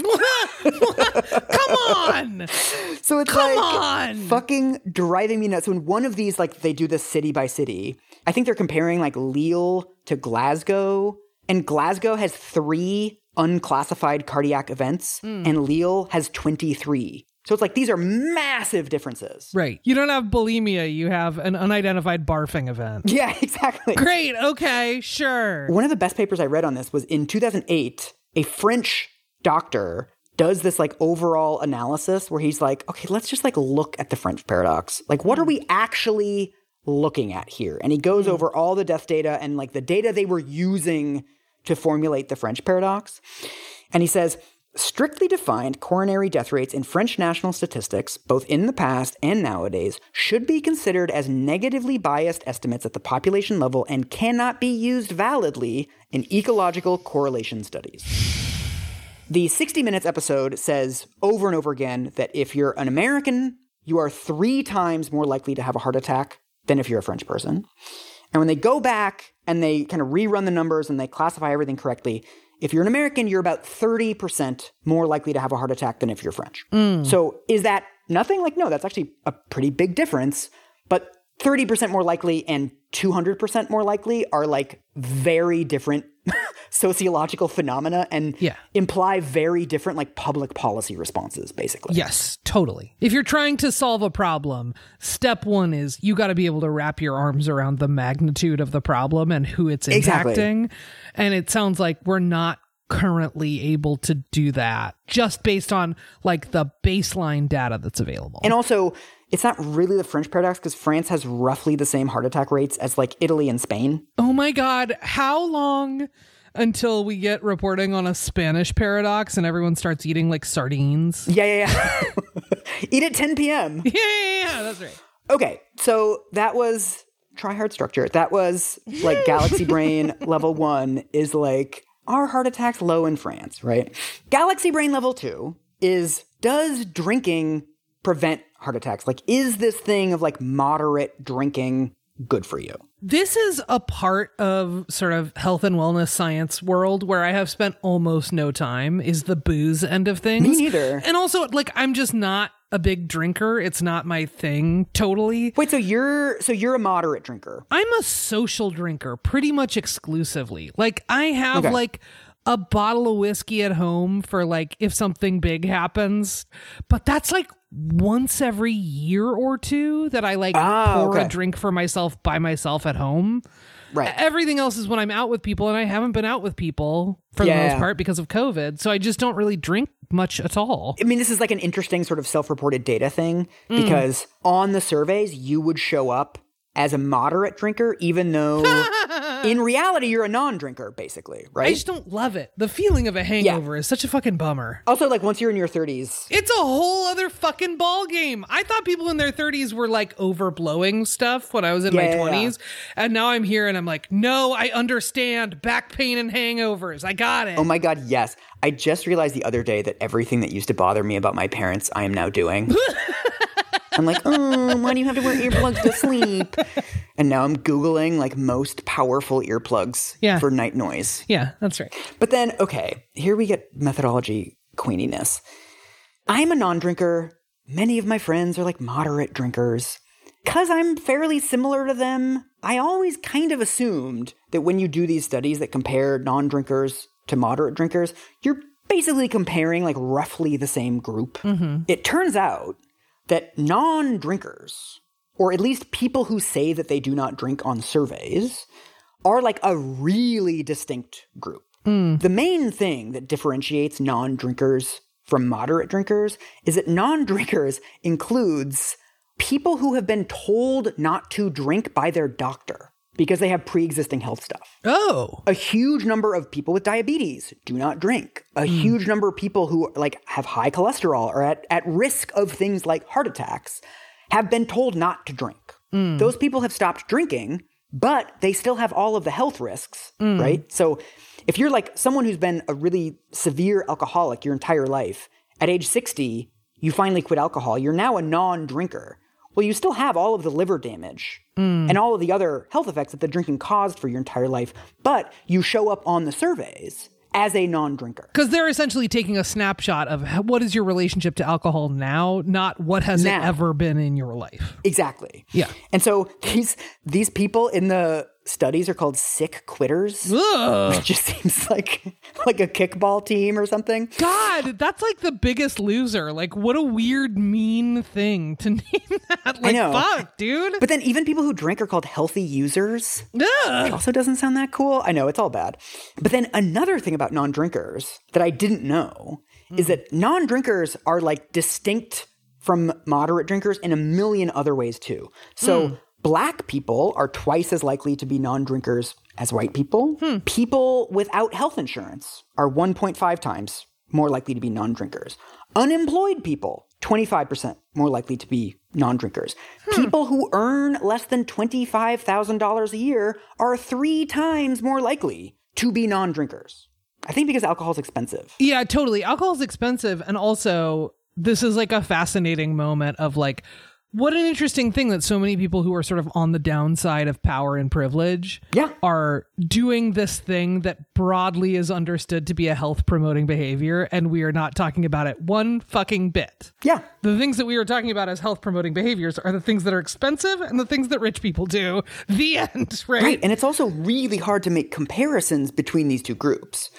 S1: Come on.
S2: So it's
S1: Come
S2: like
S1: on!
S2: fucking driving me nuts. When one of these, like, they do this city by city. I think they're comparing like Lille to Glasgow, and Glasgow has three unclassified cardiac events,
S1: Hmm.
S2: and Lille has twenty three. So it's like these are massive differences.
S1: Right. You don't have bulimia, you have an unidentified barfing event.
S2: Yeah, exactly.
S1: Great. Okay. Sure.
S2: One of the best papers I read on this was in 2008, a French doctor does this like overall analysis where he's like, okay, let's just like look at the French paradox. Like, what are we actually looking at here? And he goes hmm. over all the death data and like the data they were using to formulate the French paradox. And he says, strictly defined coronary death rates in French national statistics, both in the past and nowadays, should be considered as negatively biased estimates at the population level and cannot be used validly in ecological correlation studies. The 60 Minutes episode says over and over again that if you're an American, you are three times more likely to have a heart attack than if you're a French person. And when they go back and they kind of rerun the numbers and they classify everything correctly, if you're an American, you're about 30% more likely to have a heart attack than if you're French. Mm. So is that nothing? Like, no, that's actually a pretty big difference. But 30% more likely and 200% more likely are like very different sociological phenomena and
S1: Yeah.
S2: imply very different like public policy responses basically.
S1: Yes, totally. If you're trying to solve a problem, step one is you got to be able to wrap your arms around the magnitude of the problem and who it's
S2: Exactly.
S1: impacting. And it sounds like we're not currently able to do that just based on like the baseline data that's available.
S2: And also, it's not really the French paradox because France has roughly the same heart attack rates as like Italy and Spain.
S1: oh my God, how long until we get reporting on a Spanish paradox and everyone starts eating like sardines?
S2: Yeah, yeah, yeah. Eat at 10 p.m.
S1: Yeah, yeah, yeah, that's right.
S2: Okay, so that was try hard structure. That was like Galaxy Brain level one is like are heart attacks low in France, right? Galaxy Brain level two is does drinking prevent heart attacks? Like, is this thing of like moderate drinking good for you?
S1: This is a part of sort of health and wellness science world where I have spent almost no time is the booze end of things.
S2: Me neither.
S1: And also like I'm just not a big drinker. It's not my thing totally.
S2: Wait, so you're so you're a moderate drinker.
S1: I'm a social drinker pretty much exclusively. Like I have
S2: Okay.
S1: like a bottle of whiskey at home for like if something big happens, but that's like once every year or two that I like
S2: Ah,
S1: pour a drink for myself by myself at home.
S2: Right.
S1: Everything else is when I'm out with people, and I haven't been out with people for the most part because of COVID. So I just don't really drink much at all.
S2: I mean, this is like an interesting sort of self reported data thing because on the surveys, you would show up as a moderate drinker, even though in reality, you're a non drinker, basically, right?
S1: I just don't love it. The feeling of a hangover is such a fucking bummer.
S2: also, like once you're in your 30s,
S1: It's a whole other fucking ball game. I thought people in their 30s were like overblowing stuff when I was in my
S2: Yeah, yeah, yeah.
S1: 20s. And now I'm here and I'm like, no, I understand back pain and hangovers. I got it.
S2: oh my God, yes. I just realized the other day that everything that used to bother me about my parents, I am now doing. I'm like, oh, why do you have to wear earplugs to sleep? And now I'm Googling like most powerful earplugs
S1: Yeah.
S2: for night noise.
S1: yeah, that's right.
S2: But then, okay, here we get methodology queeniness. I'm a non drinker. Many of my friends are like moderate drinkers. Because I'm fairly similar to them, I always kind of assumed that when you do these studies that compare non drinkers to moderate drinkers, you're basically comparing like roughly the same group. Mm-hmm. It turns out that non drinkers, or at least people who say that they do not drink on surveys, are like a really distinct group. Hmm. The main thing that differentiates non drinkers from moderate drinkers is that non drinkers includes people who have been told not to drink by their doctor because they have pre existing health stuff.
S1: Oh,
S2: A huge number of people with diabetes do not drink. A hmm. huge number of people who like have high cholesterol or at, at risk of things like heart attacks have been told not to drink. Hmm. Those people have stopped drinking, but they still have all of the health risks, hmm. right? So if you're like someone who's been a really severe alcoholic your entire life, at age 60, you finally quit alcohol, you're now a non-drinker. Well, you still have all of the liver damage mm. and all of the other health effects that the drinking caused for your entire life, but you show up on the surveys as a non-drinker.
S1: because they're essentially taking a snapshot of what is your relationship to alcohol now, not what has
S2: Now.
S1: it ever been in your life.
S2: Exactly.
S1: Yeah.
S2: And so these these people in the studies are called sick quitters.
S1: Ugh.
S2: It just seems like like a kickball team or something.
S1: God, that's like the biggest loser. Like, what a weird, mean thing to name that. Like,
S2: know.
S1: fuck, dude.
S2: But then even people who drink are called healthy users.
S1: Ugh.
S2: also doesn't sound that cool. I know it's all bad. But then another thing about non-drinkers that I didn't know is hmm. that non-drinkers are like distinct from moderate drinkers in a million other ways too. So hmm. Black people are twice as likely to be non-drinkers as white people. Hmm. People without health insurance are 1.5 times more likely to be non-drinkers. Unemployed people 25% more likely to be non-drinkers. Hmm. People who earn less than $25,000 a year are 3 times more likely to be non-drinkers. I think because alcohol is expensive.
S1: Yeah, totally. Alcohol's expensive. And also, this is like a fascinating moment of like What an interesting thing that so many people who are sort of on the downside of power and privilege
S2: Yeah.
S1: are doing this thing that broadly is understood to be a health promoting behavior, and we are not talking about it one fucking bit.
S2: Yeah.
S1: The things that we are talking about as health promoting behaviors are the things that are expensive and the things that rich people do. The end, right?
S2: Right. And it's also really hard to make comparisons between these two groups.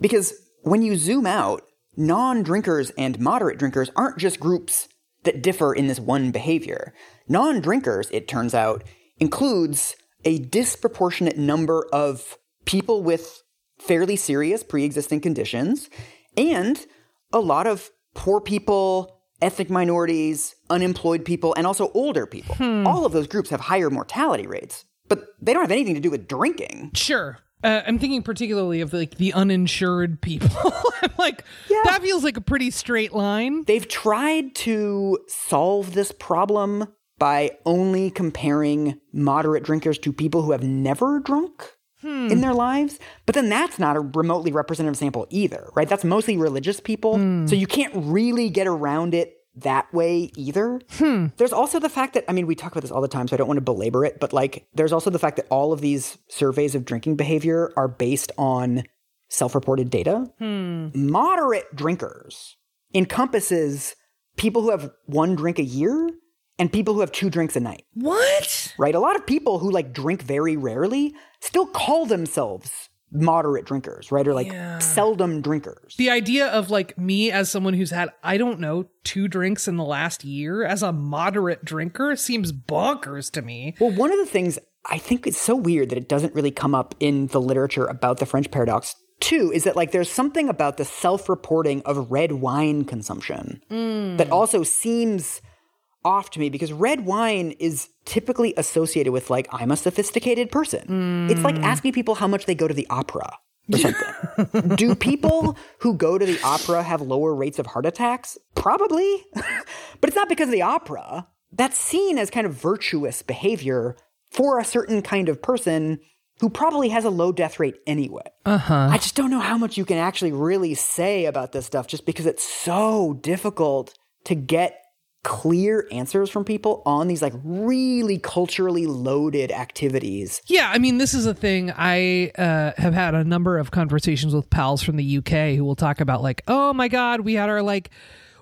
S2: Because when you zoom out, non drinkers and moderate drinkers aren't just groups that differ in this one behavior. Non drinkers, it turns out, includes a disproportionate number of people with fairly serious pre existing conditions and a lot of poor people, ethnic minorities, unemployed people, and also older people. Hmm. All of those groups have higher mortality rates, but they don't have anything to do with drinking.
S1: Sure. Uh, I'm thinking particularly of like the uninsured people. I'm like,
S2: Yeah.
S1: that feels like a pretty straight line.
S2: They've tried to solve this problem by only comparing moderate drinkers to people who have never drunk in their lives. But then that's not a remotely representative sample either, right? That's mostly religious people. So you can't really get around it that way either. Hmm. There's also the fact that, I mean, we talk about this all the time, so I don't want to belabor it, but like, there's also the fact that all of these surveys of drinking behavior are based on self reported data. Hmm. Moderate drinkers encompasses people who have one drink a year and people who have two drinks a night,
S1: What?
S2: right? A lot of people who like drink very rarely still call themselves moderate drinkers, right? Or like seldom drinkers.
S1: The idea of like me as someone who's had, I don't know, two drinks in the last year as a moderate drinker seems bonkers to me.
S2: Well, one of the things I think it's so weird that it doesn't really come up in the literature about the French paradox too is that like there's something about the self-reporting of red wine consumption mm. that also seems off to me because red wine is typically associated with like I'm a sophisticated person. It's like asking people how much they go to the opera or something. Do people who go to the opera have lower rates of heart attacks? Probably. but it's not because of the opera. That's seen as kind of virtuous behavior for a certain kind of person who probably has a low death rate anyway. Uh-huh. I just don't know how much you can actually really say about this stuff just because it's so difficult to get clear answers from people on these like really culturally loaded activities.
S1: Yeah, I mean, this is a thing. I uh, have had a number of conversations with pals from the UK who will talk about, like, oh my God, we had our like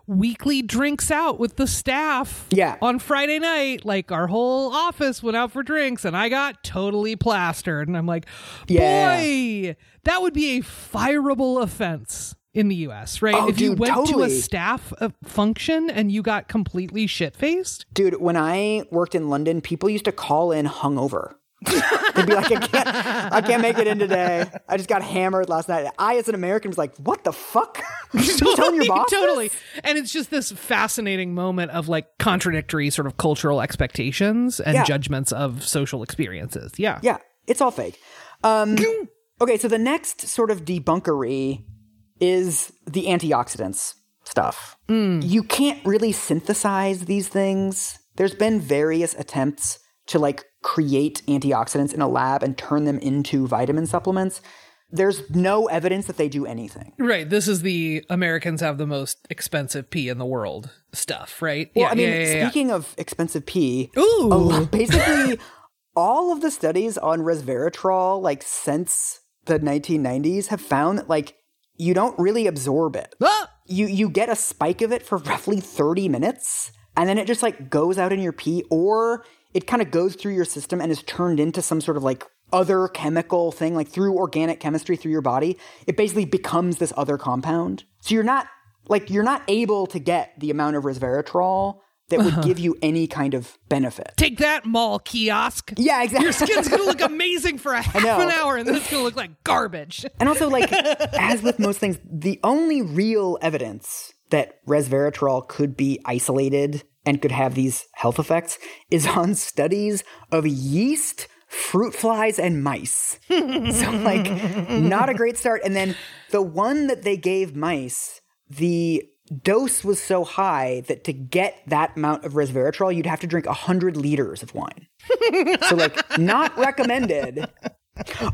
S1: weekly drinks out with the staff
S2: Yeah.
S1: on Friday night. Like, our whole office went out for drinks and I got totally plastered. And I'm like,
S2: Yeah.
S1: boy, that would be a fireable offense. In the US, right?
S2: Oh,
S1: if you
S2: dude,
S1: went to a staff uh, function and you got completely shit faced,
S2: Dude, when I worked in London, people used to call in hungover. They'd be like, I can't, I can't make it in today. I just got hammered last night. I, as an American, was like, what the fuck? you still telling your boss? this?
S1: totally. And it's just this fascinating moment of like contradictory sort of cultural expectations and
S2: Yeah.
S1: judgments of social experiences. Yeah.
S2: Yeah, it's all fake. Um, okay, so the next sort of debunkery is the antioxidants stuff. Mm. You can't really synthesize these things. There's been various attempts to like create antioxidants in a lab and turn them into vitamin supplements. There's no evidence that they do anything.
S1: Right. This is the Americans have the most expensive pee in the world stuff, right?
S2: Well,
S1: yeah,
S2: I mean,
S1: yeah, yeah,
S2: speaking of expensive pee,
S1: Ooh.
S2: basically all of the studies on resveratrol, like since the 1990s, have found that like you don't really absorb it.
S1: Ah!
S2: You you get a spike of it for roughly 30 minutes, and then it just like goes out in your pee, or it kind of goes through your system and is turned into some sort of like other chemical thing, like through organic chemistry through your body. It basically becomes this other compound. So you're not like you're not able to get the amount of resveratrol that would uh-huh. give you any kind of benefit.
S1: Take that, mall kiosk.
S2: Yeah, exactly.
S1: Your skin's gonna look amazing for a half an hour, and then it's gonna look like garbage.
S2: And also, like, as with most things, the only real evidence that resveratrol could be isolated and could have these health effects is on studies of yeast, fruit flies, and mice. so, like, not a great start. And then the one that they gave mice, the dose was so high that to get that amount of resveratrol, you'd have to drink 100 liters of wine. so, like, not recommended.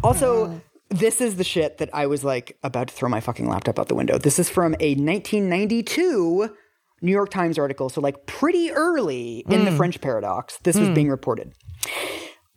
S2: Also, this is the shit that I was like about to throw my fucking laptop out the window. This is from a 1992 New York Times article, so like pretty early in the hmm. French paradox, this was hmm. being reported.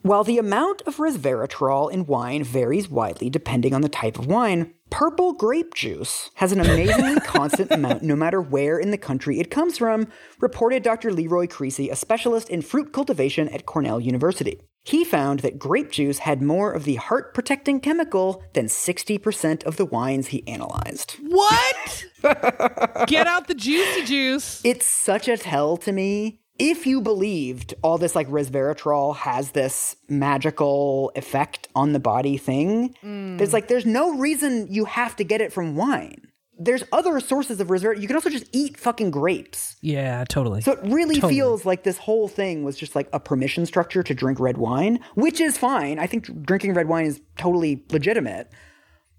S2: While the amount of resveratrol in wine varies widely depending on the type of wine, purple grape juice has an amazingly constant amount no matter where in the country it comes from, reported Dr. Leroy Creasy, a specialist in fruit cultivation at Cornell University. He found that grape juice had more of the heart protecting chemical than 60% of the wines he analyzed.
S1: What? Get out the juicy juice.
S2: It's such a tell to me. If you believed all this like resveratrol has this magical effect on the body thing, there's like there's no reason you have to get it from wine. There's other sources of resveratrol. You can also just eat fucking grapes.
S1: Yeah, totally.
S2: So it really
S1: Totally.
S2: feels like this whole thing was just like a permission structure to drink red wine, which is fine. I think drinking red wine is totally legitimate.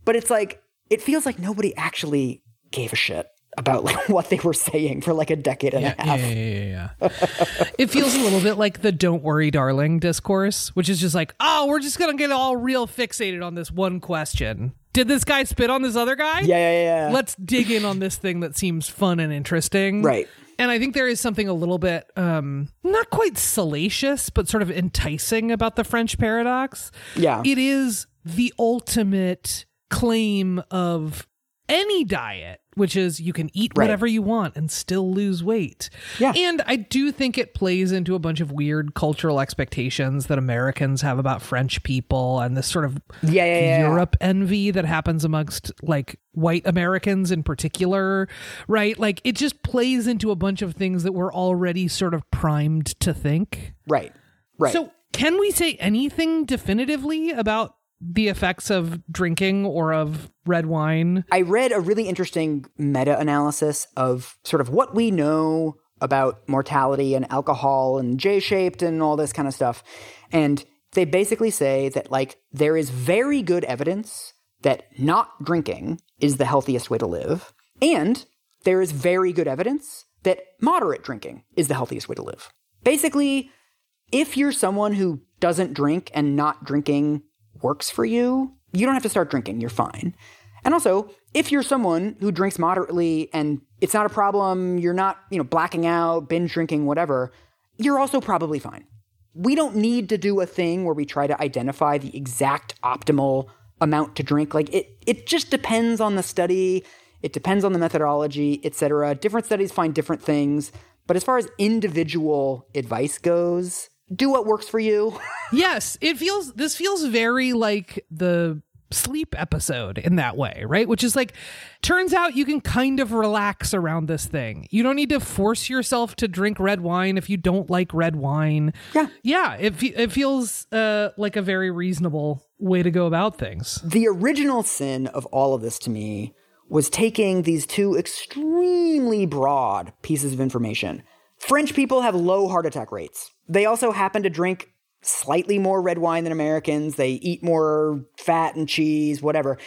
S2: But it's like it feels like nobody actually gave a shit about like what they were saying for like a decade and
S1: yeah,
S2: a half.
S1: yeah, yeah, yeah, yeah. it feels a little bit like the "Don't worry, darling" discourse, which is just like, oh, we're just gonna get all real fixated on this one question. Did this guy spit on this other guy?
S2: Yeah, yeah, yeah.
S1: Let's dig in on this thing that seems fun and interesting.
S2: Right.
S1: And I think there is something a little bit um not quite salacious, but sort of enticing about the French paradox.
S2: Yeah.
S1: It is the ultimate claim of any diet, which is you can eat
S2: Right.
S1: whatever you want and still lose weight.
S2: Yeah.
S1: And I do think it plays into a bunch of weird cultural expectations that Americans have about French people and this sort of
S2: Yeah, yeah, yeah.
S1: Europe envy that happens amongst like white Americans in particular, right? Like it just plays into a bunch of things that we're already sort of primed to think.
S2: Right. Right.
S1: So, can we say anything definitively about the effects of drinking or of red wine?
S2: I read a really interesting meta analysis of sort of what we know about mortality and alcohol and J shaped and all this kind of stuff. And they basically say that, like, there is very good evidence that not drinking is the healthiest way to live. And there is very good evidence that moderate drinking is the healthiest way to live. Basically, if you're someone who doesn't drink and not drinking works for you, you don't have to start drinking. You're fine. And also, if you're someone who drinks moderately and it's not a problem, you're not, you know, blacking out, binge drinking, whatever, you're also probably fine. We don't need to do a thing where we try to identify the exact optimal amount to drink. Like it it just depends on the study, it depends on the methodology, etc. Different studies find different things, but as far as individual advice goes, do what works for you.
S1: Yes, it feels this feels very like the sleep episode in that way, right? Which is like turns out you can kind of relax around this thing. You don't need to force yourself to drink red wine if you don't like red wine.
S2: Yeah.
S1: Yeah, it it feels uh like a very reasonable way to go about things.
S2: the original sin of all of this to me was taking these two extremely broad pieces of information. French people have low heart attack rates. They also happen to drink slightly more red wine than Americans. They eat more fat and cheese, whatever.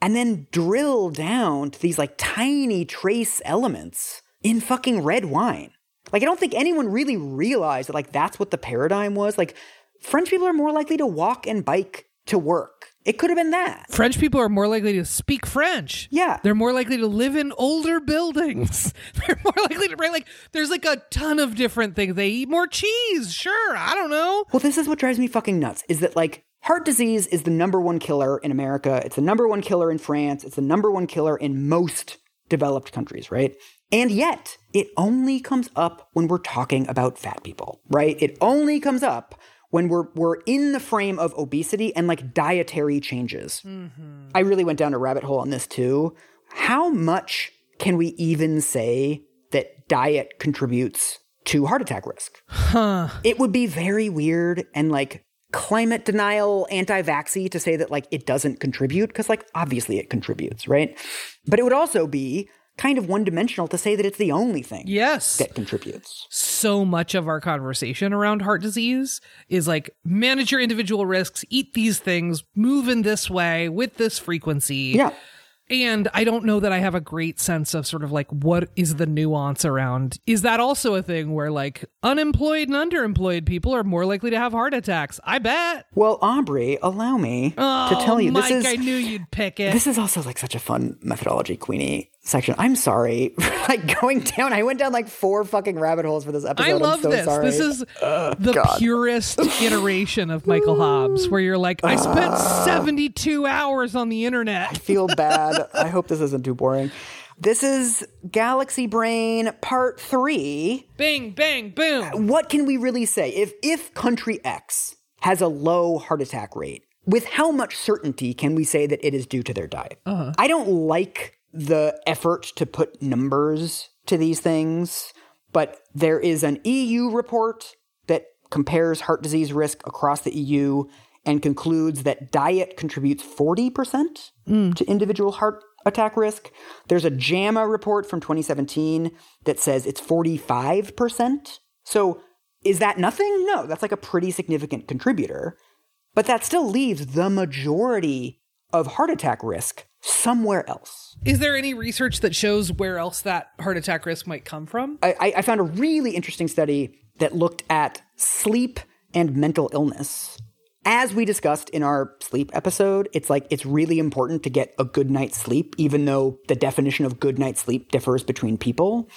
S2: And then drill down to these like tiny trace elements in fucking red wine. Like, I don't think anyone really realized that, like, that's what the paradigm was. Like, French people are more likely to walk and bike to work. It could have been that.
S1: French people are more likely to speak French.
S2: Yeah.
S1: They're more likely to live in older buildings. They're more likely to right like there's like a ton of different things. They eat more cheese. Sure. I don't know.
S2: Well, this is what drives me fucking nuts is that, like, heart disease is the number one killer in America. It's the number one killer in France. It's the number one killer in most developed countries, right? And yet, it only comes up when we're talking about fat people, right? It only comes up when we're we're in the frame of obesity and like dietary changes. Mm-hmm. I really went down a rabbit hole on this too. How much can we even say that diet contributes to heart attack risk? It would be very weird and like climate denial, anti vaxxy to say that like it doesn't contribute, because like obviously it contributes, right? But it would also be kind of one dimensional to say that it's the only thing
S1: Yes.
S2: that contributes.
S1: so much of our conversation around heart disease is like manage your individual risks, eat these things, move in this way with this frequency.
S2: Yeah.
S1: And I don't know that I have a great sense of sort of like what is the nuance around. Is that also a thing where like unemployed and underemployed people are more likely to have heart attacks? I bet.
S2: Well, Aubrey, allow me
S1: Oh,
S2: to tell you
S1: Mike,
S2: this is
S1: I knew you'd pick it.
S2: this is also like such a fun methodology, Queenie section. I'm sorry, like going down. I went down like four fucking rabbit holes for this episode.
S1: I love
S2: so
S1: this.
S2: Sorry.
S1: This is the
S2: God.
S1: purest iteration of Michael Hobbes, where you're like, I spent
S2: Ah.
S1: 72 hours on the internet.
S2: I feel bad. I hope this isn't too boring. This is Galaxy Brain Part Three.
S1: Bing, bang, boom.
S2: what can we really say? If if country X has a low heart attack rate, with how much certainty can we say that it is due to their diet? I don't like the effort to put numbers to these things, but there is an EU report that compares heart disease risk across the EU and concludes that diet contributes 40% mm. to individual heart attack risk. There's a JAMA report from 2017 that says it's 45%. So is that nothing? No, that's like a pretty significant contributor. But that still leaves the majority of heart attack risk somewhere else.
S1: Is there any research that shows where else that heart attack risk might come from?
S2: I, I- found a really interesting study that looked at sleep and mental illness. As we discussed in our sleep episode, it's like it's really important to get a good night's sleep, even though the definition of good night's sleep differs between people.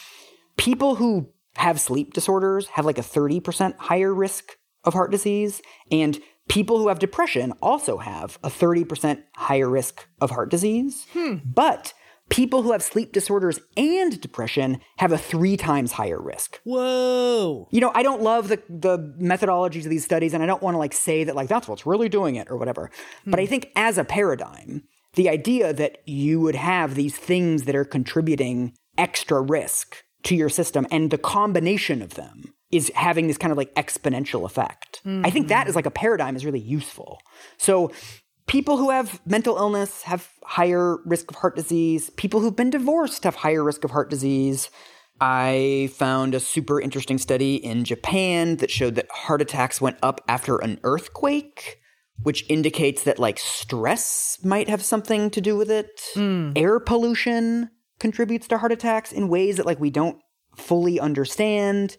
S2: People who have sleep disorders have like a 30% higher risk of heart disease, and people who have depression also have a 30% higher risk of heart disease. Hmm. But people who have sleep disorders and depression have a three times higher risk.
S1: Whoa.
S2: You know, I don't love the the methodologies of these studies, and I don't want to like say that like that's what's really doing it or whatever. Hmm. But I think as a paradigm, the idea that you would have these things that are contributing extra risk to your system and the combination of them is having this kind of like exponential effect. I think that is like a paradigm is really useful. So people who have mental illness have higher risk of heart disease. People who've been divorced have higher risk of heart disease. I found a super interesting study in Japan that showed that heart attacks went up after an earthquake, which indicates that like stress might have something to do with it. Hmm. Air pollution contributes to heart attacks in ways that like we don't fully understand.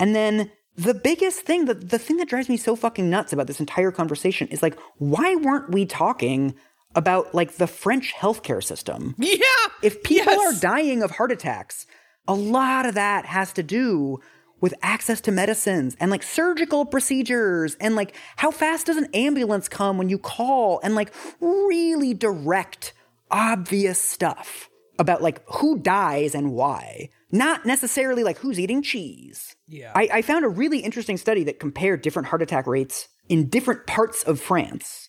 S2: And then the biggest thing, the, the thing that drives me so fucking nuts about this entire conversation is like, why weren't we talking about like the French healthcare system?
S1: Yeah.
S2: If people
S1: Yes.
S2: are dying of heart attacks, a lot of that has to do with access to medicines and like surgical procedures and like how fast does an ambulance come when you call and like really direct, obvious stuff about like who dies and why. Not necessarily like who's eating cheese.
S1: Yeah.
S2: I, I found a really interesting study that compared different heart attack rates in different parts of France.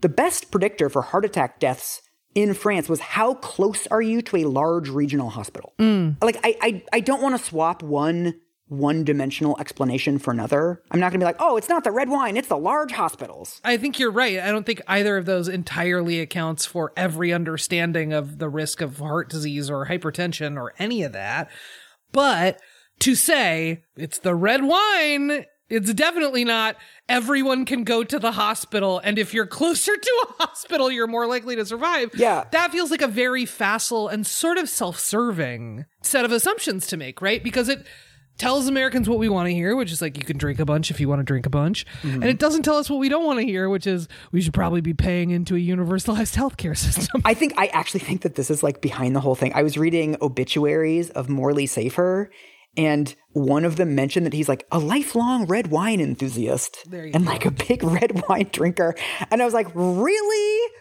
S2: The best predictor for heart attack deaths in France was how close are you to a large regional hospital? Mm. Like I I, I don't want to swap one one dimensional explanation for another. I'm not going to be like, "Oh, it's not the red wine, it's the large hospitals."
S1: I think you're right. I don't think either of those entirely accounts for every understanding of the risk of heart disease or hypertension or any of that. But to say it's the red wine, it's definitely not everyone can go to the hospital. And if you're closer to a hospital, you're more likely to survive.
S2: Yeah.
S1: That feels like a very facile and sort of self serving set of assumptions to make, right? Because it tells Americans what we want to hear, which is like you can drink a bunch if you want to drink a bunch. And it doesn't tell us what we don't want to hear, which is we should probably be paying into a universalized healthcare system.
S2: I think I actually think that this is like behind the whole thing. I was reading obituaries of Morley Safer, and one of them mentioned that he's like a lifelong red wine enthusiast and
S1: go.
S2: like a big red wine drinker. And I was like, really?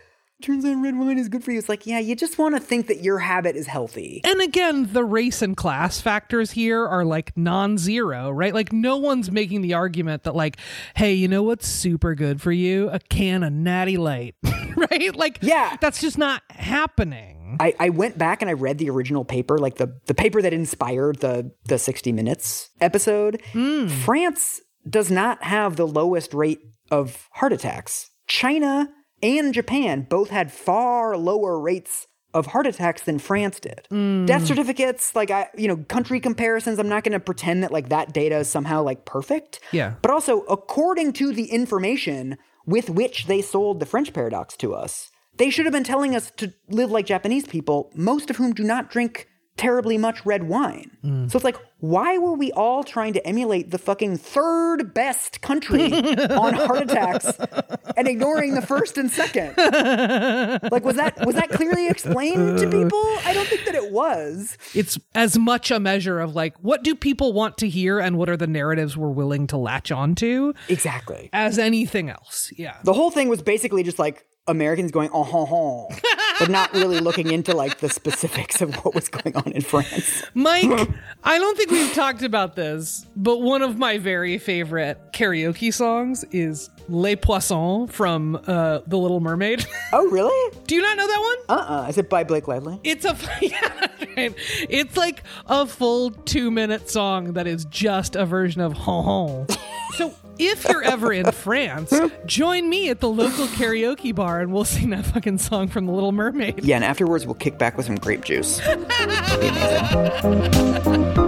S2: Turns out red wine is good for you. It's like, yeah, you just want to think that your habit is healthy.
S1: And again, the race and class factors here are like non zero, right? Like, no one's making the argument that, like, hey, you know what's super good for you? A can of Natty Light, right? Like,
S2: Yeah.
S1: that's just not happening.
S2: I, I went back and I read the original paper, like the, the paper that inspired the, the 60 Minutes episode. Hmm. France does not have the lowest rate of heart attacks. China and Japan both had far lower rates of heart attacks than France did. Mm. Death certificates, like I, you know, country comparisons, I'm not going to pretend that like that data is somehow like perfect.
S1: Yeah.
S2: But also, according to the information with which they sold the French paradox to us, They should have been telling us to live like Japanese people, most of whom do not drink terribly much red wine. Hmm. So it's like, why were we all trying to emulate the fucking third best country on heart attacks and ignoring the first and second? Like, was that was that clearly explained to people? I don't think that it was.
S1: It's as much a measure of like, what do people want to hear and what are the narratives we're willing to latch onto
S2: Exactly.
S1: as anything else. Yeah.
S2: The whole thing was basically just like Americans going oh ho ho, but not really looking into like the specifics of what was going on in France.
S1: Mike, I don't think we've talked about this, but one of my very favorite karaoke songs is Les Poissons from uh, The Little Mermaid.
S2: Oh really?
S1: Do you not know that one?
S2: Uh uh Is it by Blake Lively?
S1: It's a yeah, right. it's like a full two minute song that is just a version of hon hon. So if you're ever in France, join me at the local karaoke bar and we'll sing that fucking song from The Little Mermaid.
S2: Yeah, and afterwards we'll kick back with some grape juice. It'll be amazing.